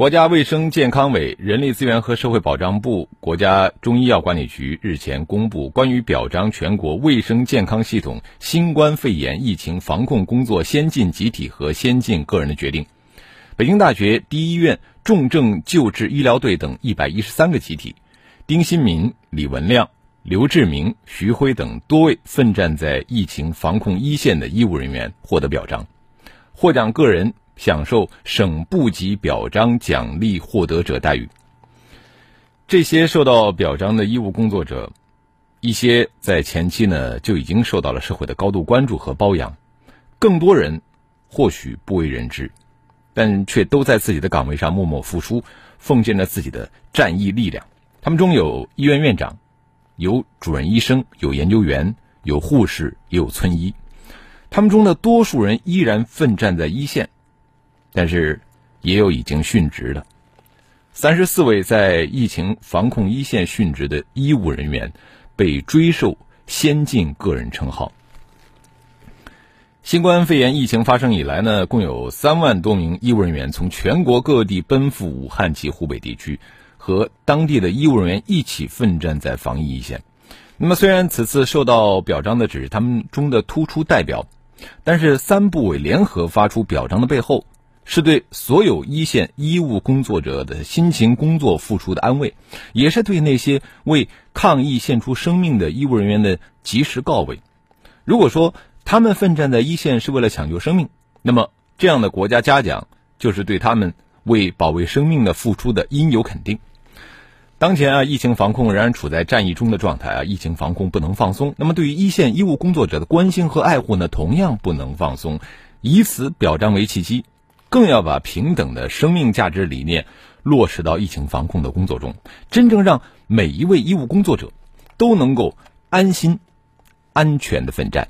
国家卫生健康委、人力资源和社会保障部、国家中医药管理局日前公布关于表彰全国卫生健康系统新冠肺炎疫情防控工作先进集体和先进个人的决定。北京大学第一医院重症救治医疗队等一百一十三个集体，丁新民、李文亮。刘志明、徐辉等多位奋战在疫情防控一线的医务人员获得表彰，获奖个人享受省部级表彰奖励获得者待遇。这些受到表彰的医务工作者，一些在前期呢就已经受到了社会的高度关注和褒扬，更多人或许不为人知，但却都在自己的岗位上默默付出，奉献着自己的战役力量。他们中有医院院长。有主任医生，有研究员，有护士，也有村医。他们中的多数人依然奋战在一线，但是也有已经殉职的。三十四位在疫情防控一线殉职的医务人员被追授先进个人称号。新冠肺炎疫情发生以来呢，共有三万多名医务人员从全国各地奔赴武汉及湖北地区。和当地的医务人员一起奋战在防疫一线。那么，虽然此次受到表彰的只是他们中的突出代表，但是三部委联合发出表彰的背后，是对所有一线医务工作者的辛勤工作付出的安慰，也是对那些为抗疫献出生命的医务人员的及时告慰。如果说他们奋战在一线是为了抢救生命，那么这样的国家嘉奖就是对他们为保卫生命的付出的应有肯定。当前啊，疫情防控仍然处在战役中的状态啊，疫情防控不能放松。那么，对于一线医务工作者的关心和爱护呢，同样不能放松。以此表彰为契机，更要把平等的生命价值理念落实到疫情防控的工作中，真正让每一位医务工作者都能够安心、安全的奋战。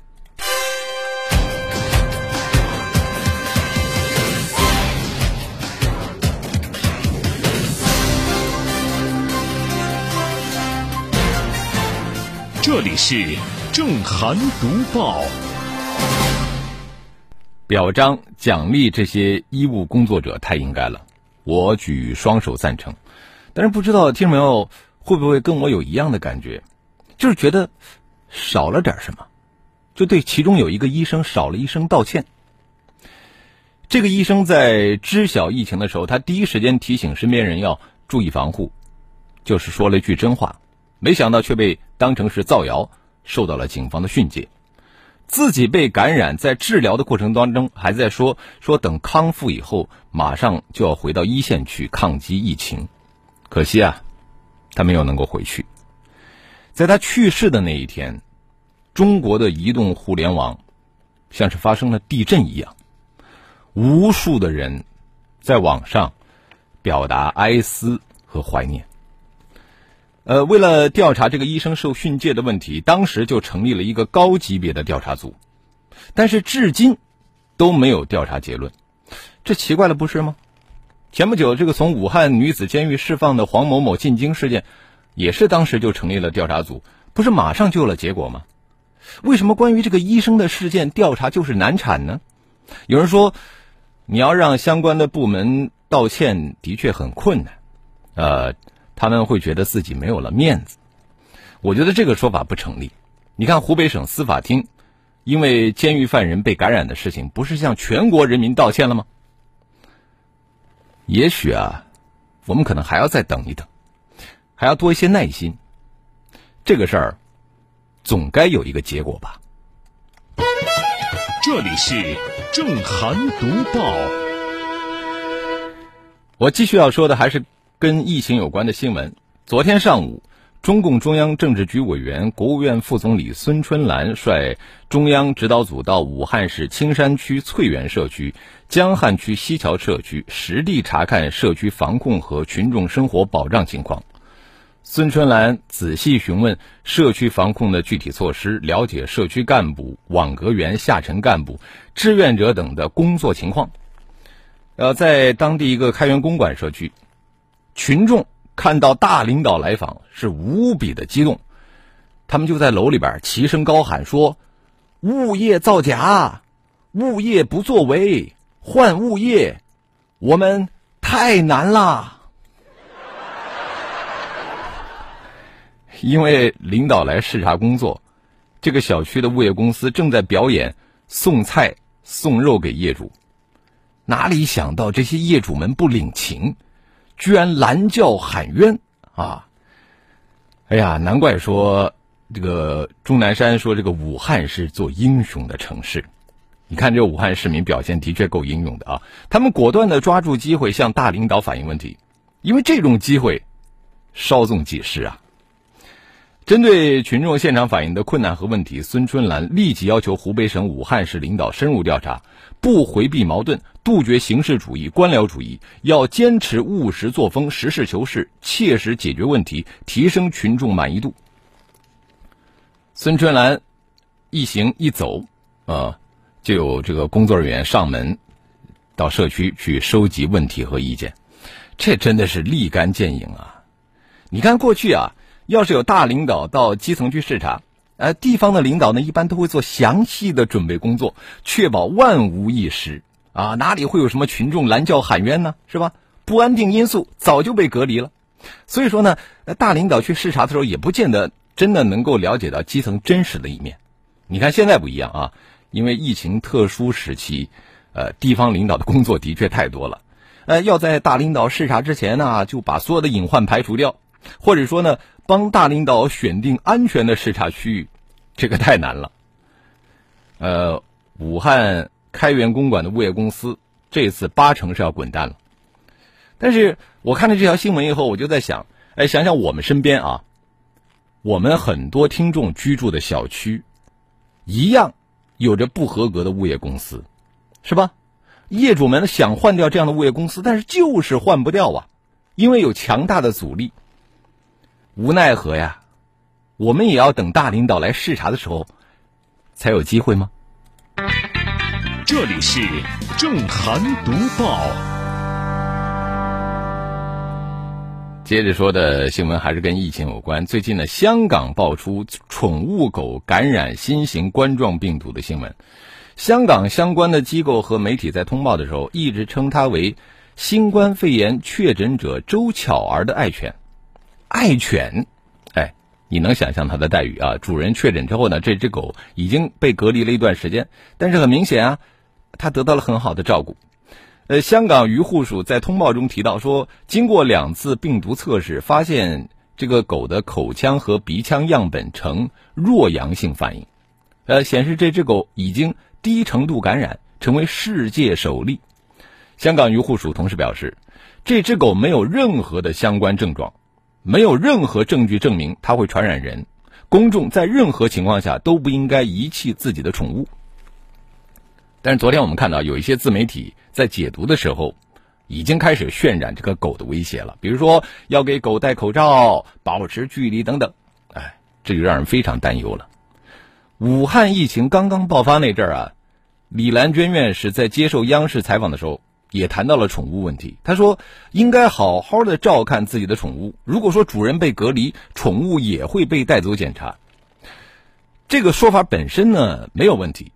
这里是正涵读报，表彰奖励这些医务工作者太应该了，我举双手赞成。但是不知道听众朋友会不会跟我有一样的感觉，就是觉得少了点什么，就对其中有一个医生少了一声道歉。这个医生在知晓疫情的时候，他第一时间提醒身边人要注意防护，就是说了一句真话。没想到却被当成是造谣，受到了警方的训诫。自己被感染，在治疗的过程当中，还在说说等康复以后，马上就要回到一线去抗击疫情。可惜啊，他没有能够回去。在他去世的那一天，中国的移动互联网像是发生了地震一样，无数的人在网上表达哀思和怀念。呃，为了调查这个医生受训诫的问题，当时就成立了一个高级别的调查组，但是至今都没有调查结论，这奇怪了不是吗？前不久，这个从武汉女子监狱释放的黄某某进京事件，也是当时就成立了调查组，不是马上就有了结果吗？为什么关于这个医生的事件调查就是难产呢？有人说，你要让相关的部门道歉，的确很困难，呃。他们会觉得自己没有了面子，我觉得这个说法不成立。你看湖北省司法厅，因为监狱犯人被感染的事情，不是向全国人民道歉了吗？也许啊，我们可能还要再等一等，还要多一些耐心。这个事儿，总该有一个结果吧。这里是正涵读报，我继续要说的还是。跟疫情有关的新闻，昨天上午，中共中央政治局委员、国务院副总理孙春兰率中央指导组到武汉市青山区翠园社区、江汉区西桥社区实地查看社区防控和群众生活保障情况。孙春兰仔细询问社区防控的具体措施，了解社区干部、网格员、下沉干部、志愿者等的工作情况。呃，在当地一个开元公馆社区，群众看到大领导来访是无比的激动，他们就在楼里边齐声高喊说：“物业造假，物业不作为，换物业，我们太难啦！” 因为领导来视察工作，这个小区的物业公司正在表演送菜送肉给业主。哪里想到这些业主们不领情，居然拦轿喊冤啊！哎呀，难怪说这个钟南山说这个武汉是做英雄的城市。你看这武汉市民表现的确够英勇的啊！他们果断的抓住机会向大领导反映问题，因为这种机会稍纵即逝啊。针对群众现场反映的困难和问题，孙春兰立即要求湖北省武汉市领导深入调查，不回避矛盾，杜绝形式主义、官僚主义，要坚持务实作风、实事求是，切实解决问题，提升群众满意度。孙春兰一行一走，啊，就有这个工作人员上门到社区去收集问题和意见，这真的是立竿见影啊！你看过去啊。要是有大领导到基层去视察，呃，地方的领导呢，一般都会做详细的准备工作，确保万无一失啊，哪里会有什么群众拦轿喊冤呢？是吧？不安定因素早就被隔离了。所以说呢，大领导去视察的时候，也不见得真的能够了解到基层真实的一面。你看现在不一样啊，因为疫情特殊时期，呃，地方领导的工作的确太多了，呃，要在大领导视察之前呢，就把所有的隐患排除掉，或者说呢。帮大领导选定安全的视察区域，这个太难了。呃，武汉开元公馆的物业公司这次八成是要滚蛋了。但是我看了这条新闻以后，我就在想，哎，想想我们身边啊，我们很多听众居住的小区，一样有着不合格的物业公司，是吧？业主们想换掉这样的物业公司，但是就是换不掉啊，因为有强大的阻力。无奈何呀，我们也要等大领导来视察的时候，才有机会吗？这里是正涵读报。接着说的新闻还是跟疫情有关。最近呢，香港爆出宠物狗感染新型冠状病毒的新闻，香港相关的机构和媒体在通报的时候，一直称它为新冠肺炎确诊者周巧儿的爱犬。爱犬，哎，你能想象它的待遇啊？主人确诊之后呢，这只狗已经被隔离了一段时间，但是很明显啊，它得到了很好的照顾。呃，香港渔护署在通报中提到说，经过两次病毒测试，发现这个狗的口腔和鼻腔样本呈弱阳性反应，呃，显示这只狗已经低程度感染，成为世界首例。香港渔护署同时表示，这只狗没有任何的相关症状。没有任何证据证明它会传染人，公众在任何情况下都不应该遗弃自己的宠物。但是昨天我们看到有一些自媒体在解读的时候，已经开始渲染这个狗的威胁了，比如说要给狗戴口罩、保持距离等等，哎，这就让人非常担忧了。武汉疫情刚刚爆发那阵儿啊，李兰娟院士在接受央视采访的时候。也谈到了宠物问题。他说：“应该好好的照看自己的宠物。如果说主人被隔离，宠物也会被带走检查。”这个说法本身呢没有问题，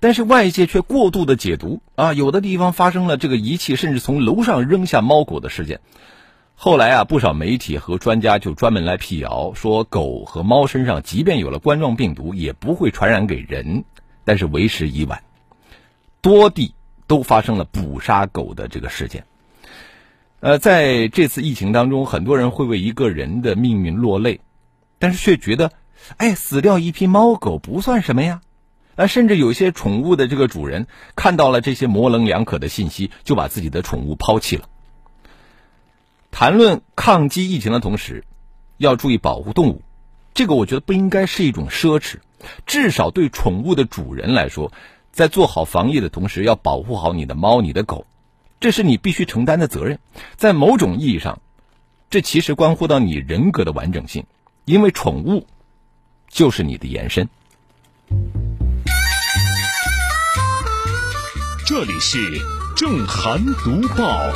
但是外界却过度的解读啊，有的地方发生了这个遗弃甚至从楼上扔下猫狗的事件。后来啊，不少媒体和专家就专门来辟谣，说狗和猫身上即便有了冠状病毒，也不会传染给人。但是为时已晚，多地。都发生了捕杀狗的这个事件。呃，在这次疫情当中，很多人会为一个人的命运落泪，但是却觉得，哎，死掉一批猫狗不算什么呀。啊，甚至有些宠物的这个主人看到了这些模棱两可的信息，就把自己的宠物抛弃了。谈论抗击疫情的同时，要注意保护动物，这个我觉得不应该是一种奢侈，至少对宠物的主人来说，在做好防疫的同时，要保护好你的猫、你的狗，这是你必须承担的责任。在某种意义上，这其实关乎到你人格的完整性，因为宠物就是你的延伸。这里是正涵读报。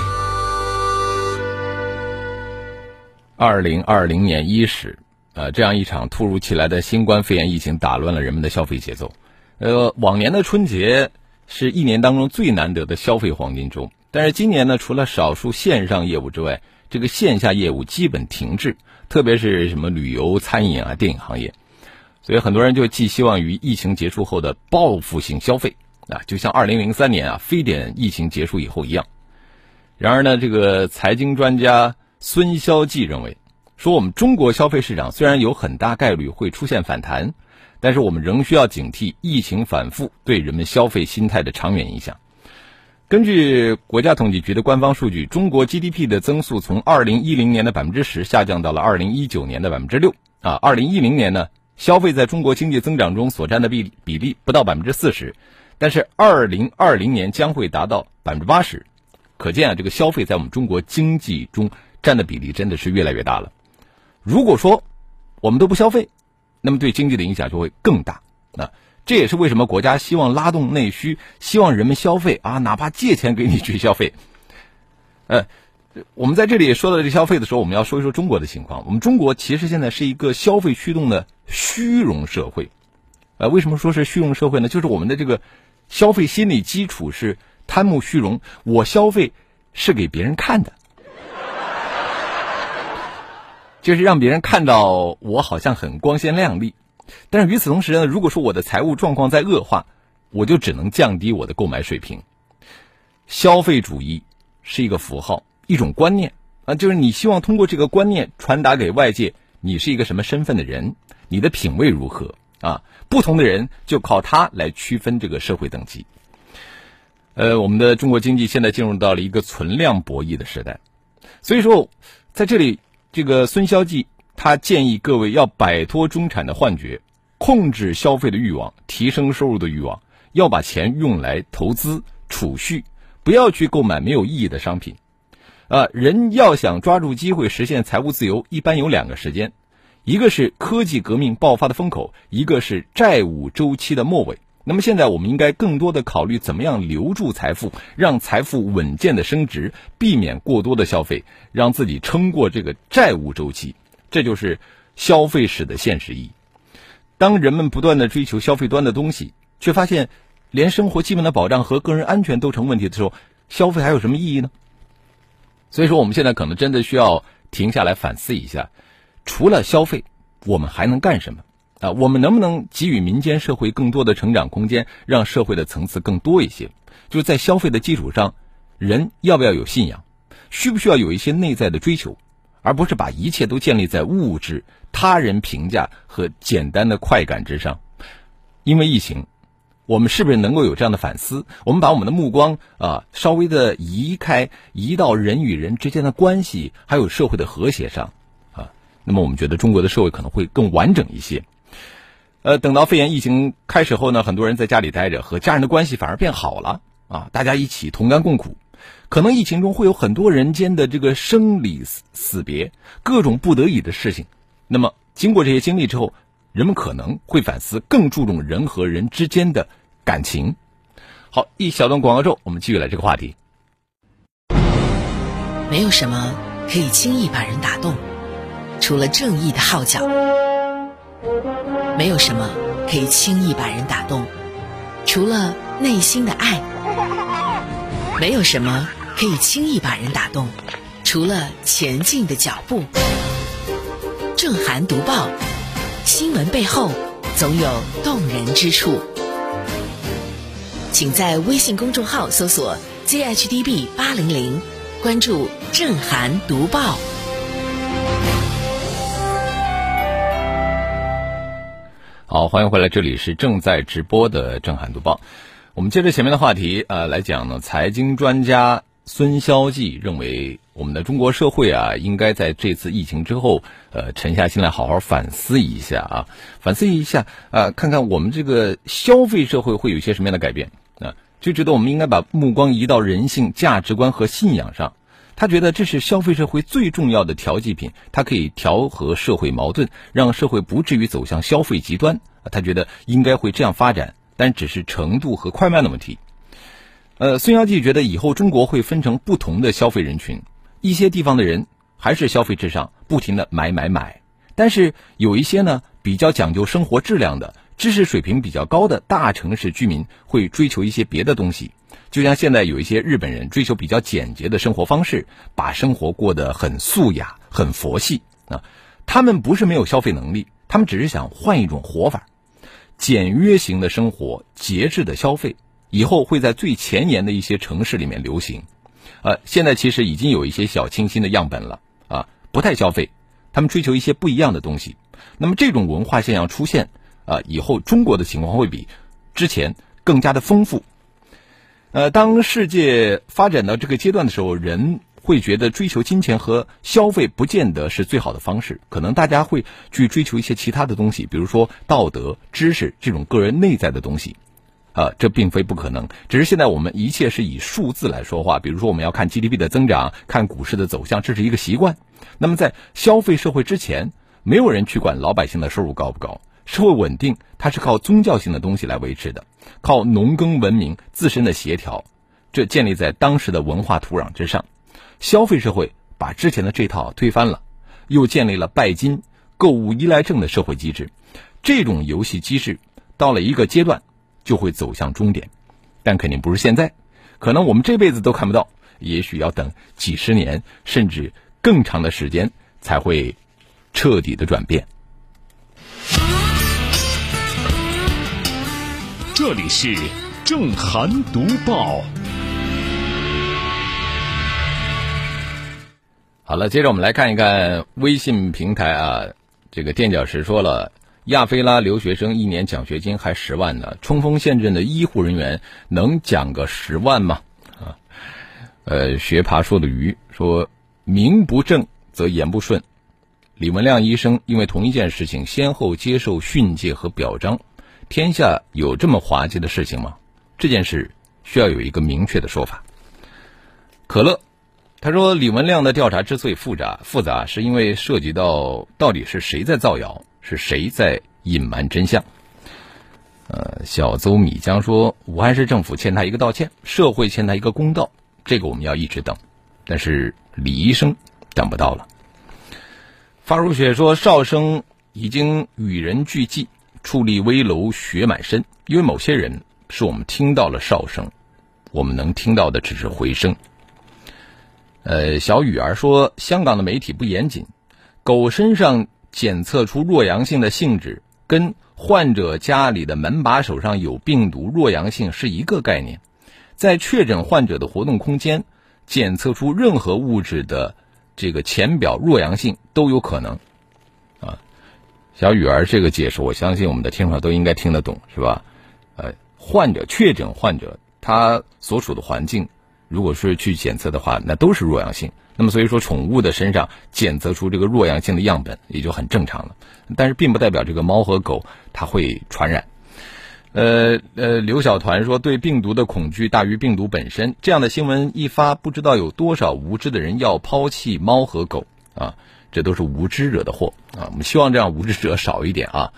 二零二零年伊始，呃，这样一场突如其来的新冠肺炎疫情打乱了人们的消费节奏。呃，往年的春节是一年当中最难得的消费黄金周，但是今年呢，除了少数线上业务之外，这个线下业务基本停滞，特别是什么旅游、餐饮啊、电影行业，所以很多人就寄希望于疫情结束后的报复性消费啊，就像二零零三年啊非典疫情结束以后一样。然而呢，这个财经专家。孙肖季认为，说我们中国消费市场虽然有很大概率会出现反弹，但是我们仍需要警惕疫情反复对人们消费心态的长远影响。根据国家统计局的官方数据，中国 GDP 的增速从二零一零年的百分之十下降到了二零一九年的百分之六。啊，二零一零年呢，消费在中国经济增长中所占的比比例不到百分之四十，但是二零二零年将会达到百分之八十。可见啊，这个消费在我们中国经济中。占的比例真的是越来越大了。如果说我们都不消费，那么对经济的影响就会更大。那这也是为什么国家希望拉动内需，希望人们消费啊，哪怕借钱给你去消费。呃，我们在这里说到这消费的时候，我们要说一说中国的情况。我们中国其实现在是一个消费驱动的虚荣社会。呃，为什么说是虚荣社会呢？就是我们的这个消费心理基础是贪慕虚荣，我消费是给别人看的。就是让别人看到我好像很光鲜亮丽，但是与此同时呢，如果说我的财务状况在恶化，我就只能降低我的购买水平。消费主义是一个符号，一种观念啊，就是你希望通过这个观念传达给外界，你是一个什么身份的人，你的品味如何啊？不同的人就靠它来区分这个社会等级。呃，我们的中国经济现在进入到了一个存量博弈的时代，所以说在这里。这个孙肖记他建议各位要摆脱中产的幻觉，控制消费的欲望，提升收入的欲望，要把钱用来投资储蓄，不要去购买没有意义的商品。啊，人要想抓住机会实现财务自由，一般有两个时间，一个是科技革命爆发的风口，一个是债务周期的末尾。那么现在我们应该更多的考虑怎么样留住财富，让财富稳健的升值，避免过多的消费，让自己撑过这个债务周期。这就是消费史的现实意义。当人们不断的追求消费端的东西，却发现连生活基本的保障和个人安全都成问题的时候，消费还有什么意义呢？所以说，我们现在可能真的需要停下来反思一下，除了消费，我们还能干什么？啊，我们能不能给予民间社会更多的成长空间，让社会的层次更多一些？就是在消费的基础上，人要不要有信仰？需不需要有一些内在的追求，而不是把一切都建立在物质、他人评价和简单的快感之上？因为疫情，我们是不是能够有这样的反思？我们把我们的目光啊稍微的移开，移到人与人之间的关系，还有社会的和谐上，那么我们觉得中国的社会可能会更完整一些。呃，等到肺炎疫情开始后呢，很多人在家里待着，和家人的关系反而变好了啊！大家一起同甘共苦，可能疫情中会有很多人间的这个生离死别，各种不得已的事情。那么，经过这些经历之后，人们可能会反思，更注重人和人之间的感情。好，一小段广告之后，我们继续来这个话题。没有什么可以轻易把人打动，除了正义的号角。没有什么可以轻易把人打动，除了内心的爱；没有什么可以轻易把人打动，除了前进的脚步。正涵读报，新闻背后总有动人之处。请在微信公众号搜索 “zhdb 八零零”，关注正涵读报。好，欢迎回来，这里是正在直播的正涵读报。我们接着前面的话题，呃，来讲呢。财经专家孙肖季认为，我们的中国社会啊，应该在这次疫情之后，呃，沉下心来好好反思一下啊，反思一下呃，看看我们这个消费社会会有一些什么样的改变啊，就觉得我们应该把目光移到人性、价值观和信仰上。他觉得这是消费社会最重要的调剂品，它可以调和社会矛盾，让社会不至于走向消费极端。他觉得应该会这样发展，但只是程度和快慢的问题。呃，孙耀记觉得以后中国会分成不同的消费人群。一些地方的人还是消费至上，不停的买买买，但是有一些呢比较讲究生活质量的、知识水平比较高的大城市居民会追求一些别的东西。就像现在有一些日本人追求比较简洁的生活方式，把生活过得很素雅、很佛系啊。他们不是没有消费能力，他们只是想换一种活法，简约型的生活、节制的消费，以后会在最前沿的一些城市里面流行。呃，现在其实已经有一些小清新的样本了啊，不太消费，他们追求一些不一样的东西。那么这种文化现象出现啊，以后中国的情况会比之前更加的丰富。呃，当世界发展到这个阶段的时候，人会觉得追求金钱和消费不见得是最好的方式，可能大家会去追求一些其他的东西，比如说道德、知识这种个人内在的东西。啊，这并非不可能，只是现在我们一切是以数字来说话。比如说，我们要看 GDP 的增长，看股市的走向，这是一个习惯。那么，在消费社会之前，没有人去管老百姓的收入高不高，社会稳定，它是靠宗教性的东西来维持的，靠农耕文明自身的协调，这建立在当时的文化土壤之上。消费社会把之前的这套推翻了，又建立了拜金、购物依赖症的社会机制。这种游戏机制到了一个阶段。就会走向终点，但肯定不是现在，可能我们这辈子都看不到，也许要等几十年甚至更长的时间才会彻底的转变。这里是正涵读报。好了，接着我们来看一看微信平台啊，这个垫脚石说了。亚非拉留学生一年奖学金还十万呢，冲锋陷阵的医护人员能奖个十万吗？啊，呃，学爬树的鱼说，名不正则言不顺。李文亮医生因为同一件事情先后接受训诫和表彰，天下有这么滑稽的事情吗？这件事需要有一个明确的说法。可乐，他说李文亮的调查之所以复杂，复杂是因为涉及到到底是谁在造谣。是谁在隐瞒真相？呃，小邹米江说，武汉市政府欠他一个道歉，社会欠他一个公道，这个我们要一直等。但是李医生等不到了。发如雪说，哨声已经与人俱寂，矗立危楼雪满身。因为某些人是我们听到了哨声，我们能听到的只是回声。呃，小雨儿说，香港的媒体不严谨，狗身上。检测出弱阳性的性质，跟患者家里的门把手上有病毒弱阳性是一个概念。在确诊患者的活动空间检测出任何物质的这个浅表弱阳性都有可能。小雨儿这个解释，我相信我们的听众都应该听得懂，是吧？呃，患者确诊患者他所处的环境，如果是去检测的话，那都是弱阳性。那么，所以说，宠物的身上检测出这个弱阳性的样本也就很正常了。但是，并不代表这个猫和狗它会传染。呃呃，刘小团说，对病毒的恐惧大于病毒本身。这样的新闻一发，不知道有多少无知的人要抛弃猫和狗啊！这都是无知惹的祸啊！我们希望这样无知者少一点啊。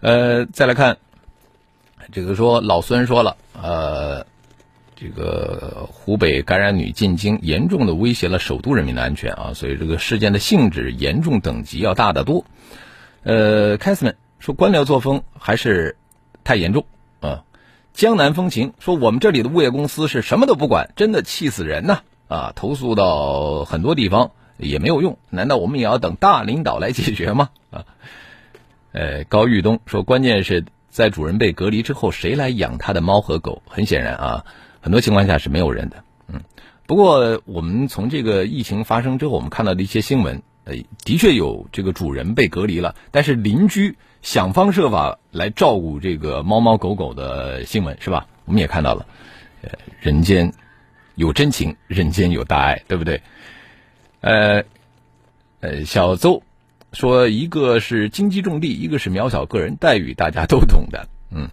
呃，再来看这个说，老孙说了，呃。这个湖北感染女进京，严重的威胁了首都人民的安全啊！所以这个事件的性质、严重等级要大得多。呃，凯斯们说官僚作风还是太严重啊。江南风情说我们这里的物业公司是什么都不管，真的气死人呐！啊，投诉到很多地方也没有用，难道我们也要等大领导来解决吗？啊，呃，高玉东说关键是在主人被隔离之后，谁来养他的猫和狗？很显然啊。很多情况下是没有人的，嗯，不过我们从这个疫情发生之后，我们看到的一些新闻，呃，的确有这个主人被隔离了，但是邻居想方设法来照顾这个猫猫狗狗的新闻，是吧？我们也看到了，呃，人间有真情，人间有大爱，对不对？呃，呃，小邹说，一个是经济重地，一个是渺小个人待遇，大家都懂的。嗯，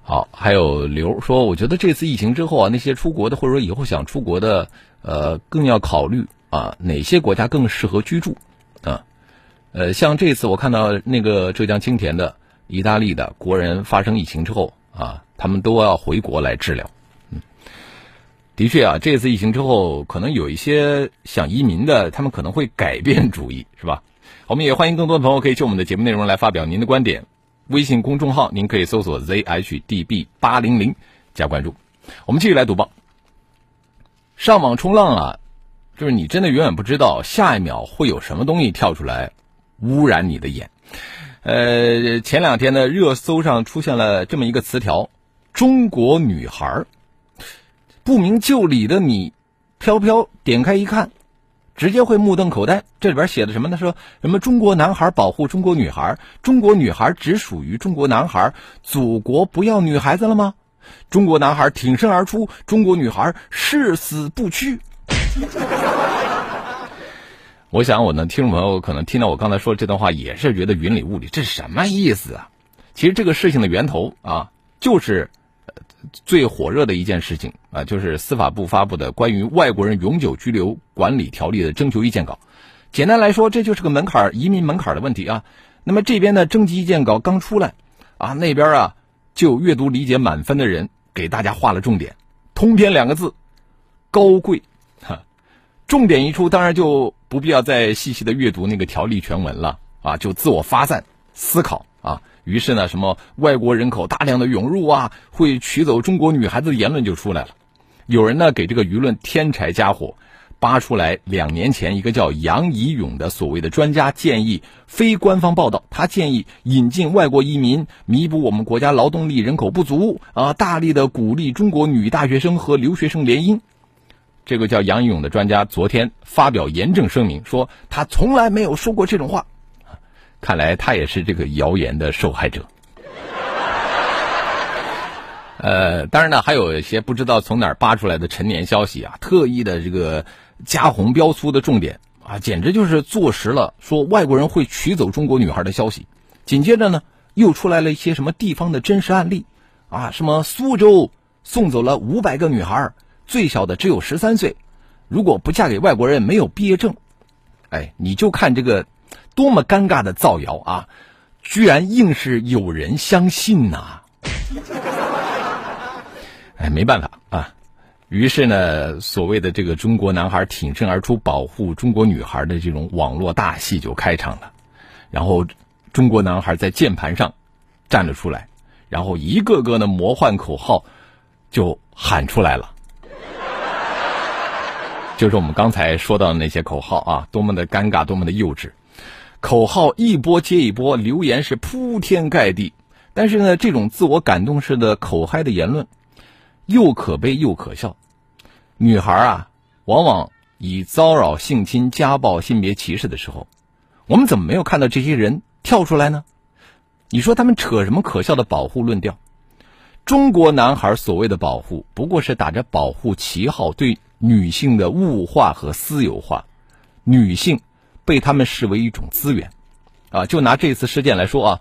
好，还有刘说，我觉得这次疫情之后啊，那些出国的或者说以后想出国的，呃，更要考虑啊，哪些国家更适合居住啊？呃，像这次我看到那个浙江青田的意大利的国人发生疫情之后啊，他们都要回国来治疗。的确啊，这次疫情之后，可能有一些想移民的，他们可能会改变主意，是吧？我们也欢迎更多的朋友可以就我们的节目内容来发表您的观点。微信公众号您可以搜索 zhdb 八零零加关注。我们继续来读报。上网冲浪啊，就是你真的永远不知道下一秒会有什么东西跳出来污染你的眼。呃，前两天呢，热搜上出现了这么一个词条：中国女孩儿。不明就里的你，飘飘点开一看，直接会目瞪口呆。这里边写的什么呢？说什么中国男孩保护中国女孩，中国女孩只属于中国男孩，祖国不要女孩子了吗？中国男孩挺身而出，中国女孩誓死不屈。我想，我的听众朋友可能听到我刚才说这段话，也是觉得云里雾里，这是什么意思啊？其实这个事情的源头啊，就是。最火热的一件事情啊，就是司法部发布的关于外国人永久居留管理条例的征求意见稿。简单来说，这就是个门槛移民门槛的问题啊。那么这边的征集意见稿刚出来啊，那边啊就阅读理解满分的人给大家画了重点，通篇两个字：高贵。哈，重点一出，当然就不必要再细细的阅读那个条例全文了啊，就自我发散思考啊。于是呢，什么外国人口大量的涌入啊，会娶走中国女孩子的言论就出来了。有人呢给这个舆论添柴加火，扒出来两年前一个叫杨怡勇的所谓的专家建议非官方报道，他建议引进外国移民，弥补我们国家劳动力人口不足啊，大力的鼓励中国女大学生和留学生联姻。这个叫杨怡勇的专家昨天发表严正声明，说他从来没有说过这种话。看来他也是这个谣言的受害者。呃，当然呢，还有一些不知道从哪儿扒出来的陈年消息啊，特意的这个加红标粗的重点啊，简直就是坐实了说外国人会娶走中国女孩的消息。紧接着呢，又出来了一些什么地方的真实案例啊，什么苏州送走了五百个女孩，最小的只有十三岁，如果不嫁给外国人，没有毕业证。哎，你就看这个。多么尴尬的造谣啊！居然硬是有人相信呐！哎，没办法啊。于是呢，所谓的这个中国男孩挺身而出保护中国女孩的这种网络大戏就开场了。然后，中国男孩在键盘上站了出来，然后一个个的魔幻口号就喊出来了，就是我们刚才说到的那些口号啊，多么的尴尬，多么的幼稚。口号一波接一波，留言是铺天盖地。但是呢，这种自我感动式的口嗨的言论，又可悲又可笑。女孩啊，往往以骚扰、性侵、家暴、性别歧视的时候，我们怎么没有看到这些人跳出来呢？你说他们扯什么可笑的保护论调？中国男孩所谓的保护，不过是打着保护旗号对女性的物化和私有化，女性。被他们视为一种资源，啊，就拿这次事件来说啊，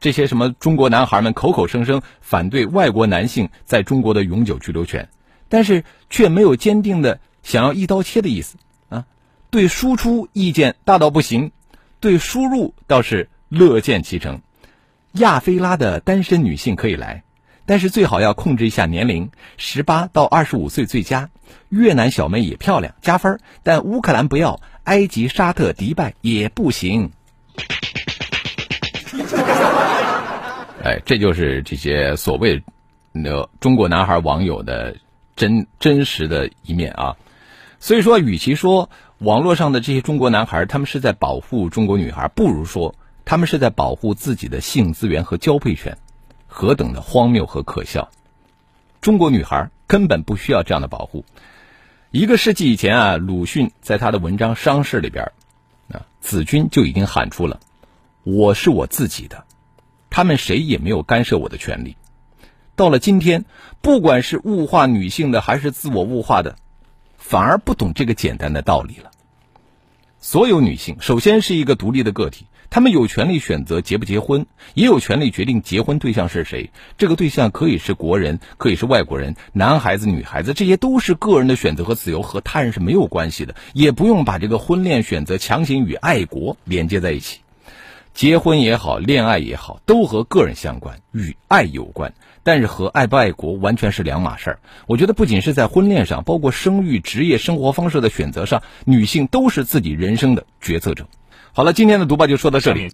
这些什么中国男孩们口口声声反对外国男性在中国的永久居留权，但是却没有坚定的想要一刀切的意思啊，对输出意见大到不行，对输入倒是乐见其成。亚非拉的单身女性可以来，但是最好要控制一下年龄，十八到二十五岁最佳。越南小妹也漂亮，加分，但乌克兰不要。埃及、沙特、迪拜也不行。哎，这就是这些所谓那中国男孩网友的真真实的一面啊。所以说，与其说网络上的这些中国男孩他们是在保护中国女孩，不如说他们是在保护自己的性资源和交配权，何等的荒谬和可笑！中国女孩根本不需要这样的保护。一个世纪以前啊，鲁迅在他的文章《伤逝》里边，啊，子君就已经喊出了：“我是我自己的，他们谁也没有干涉我的权利。”到了今天，不管是物化女性的，还是自我物化的，反而不懂这个简单的道理了。所有女性首先是一个独立的个体，他们有权利选择结不结婚，也有权利决定结婚对象是谁。这个对象可以是国人，可以是外国人，男孩子、女孩子，这些都是个人的选择和自由，和他人是没有关系的，也不用把这个婚恋选择强行与爱国连接在一起。结婚也好，恋爱也好，都和个人相关，与爱有关，但是和爱不爱国完全是两码事儿。我觉得不仅是在婚恋上，包括生育、职业、生活方式的选择上，女性都是自己人生的决策者。好了，今天的读报就说到这里。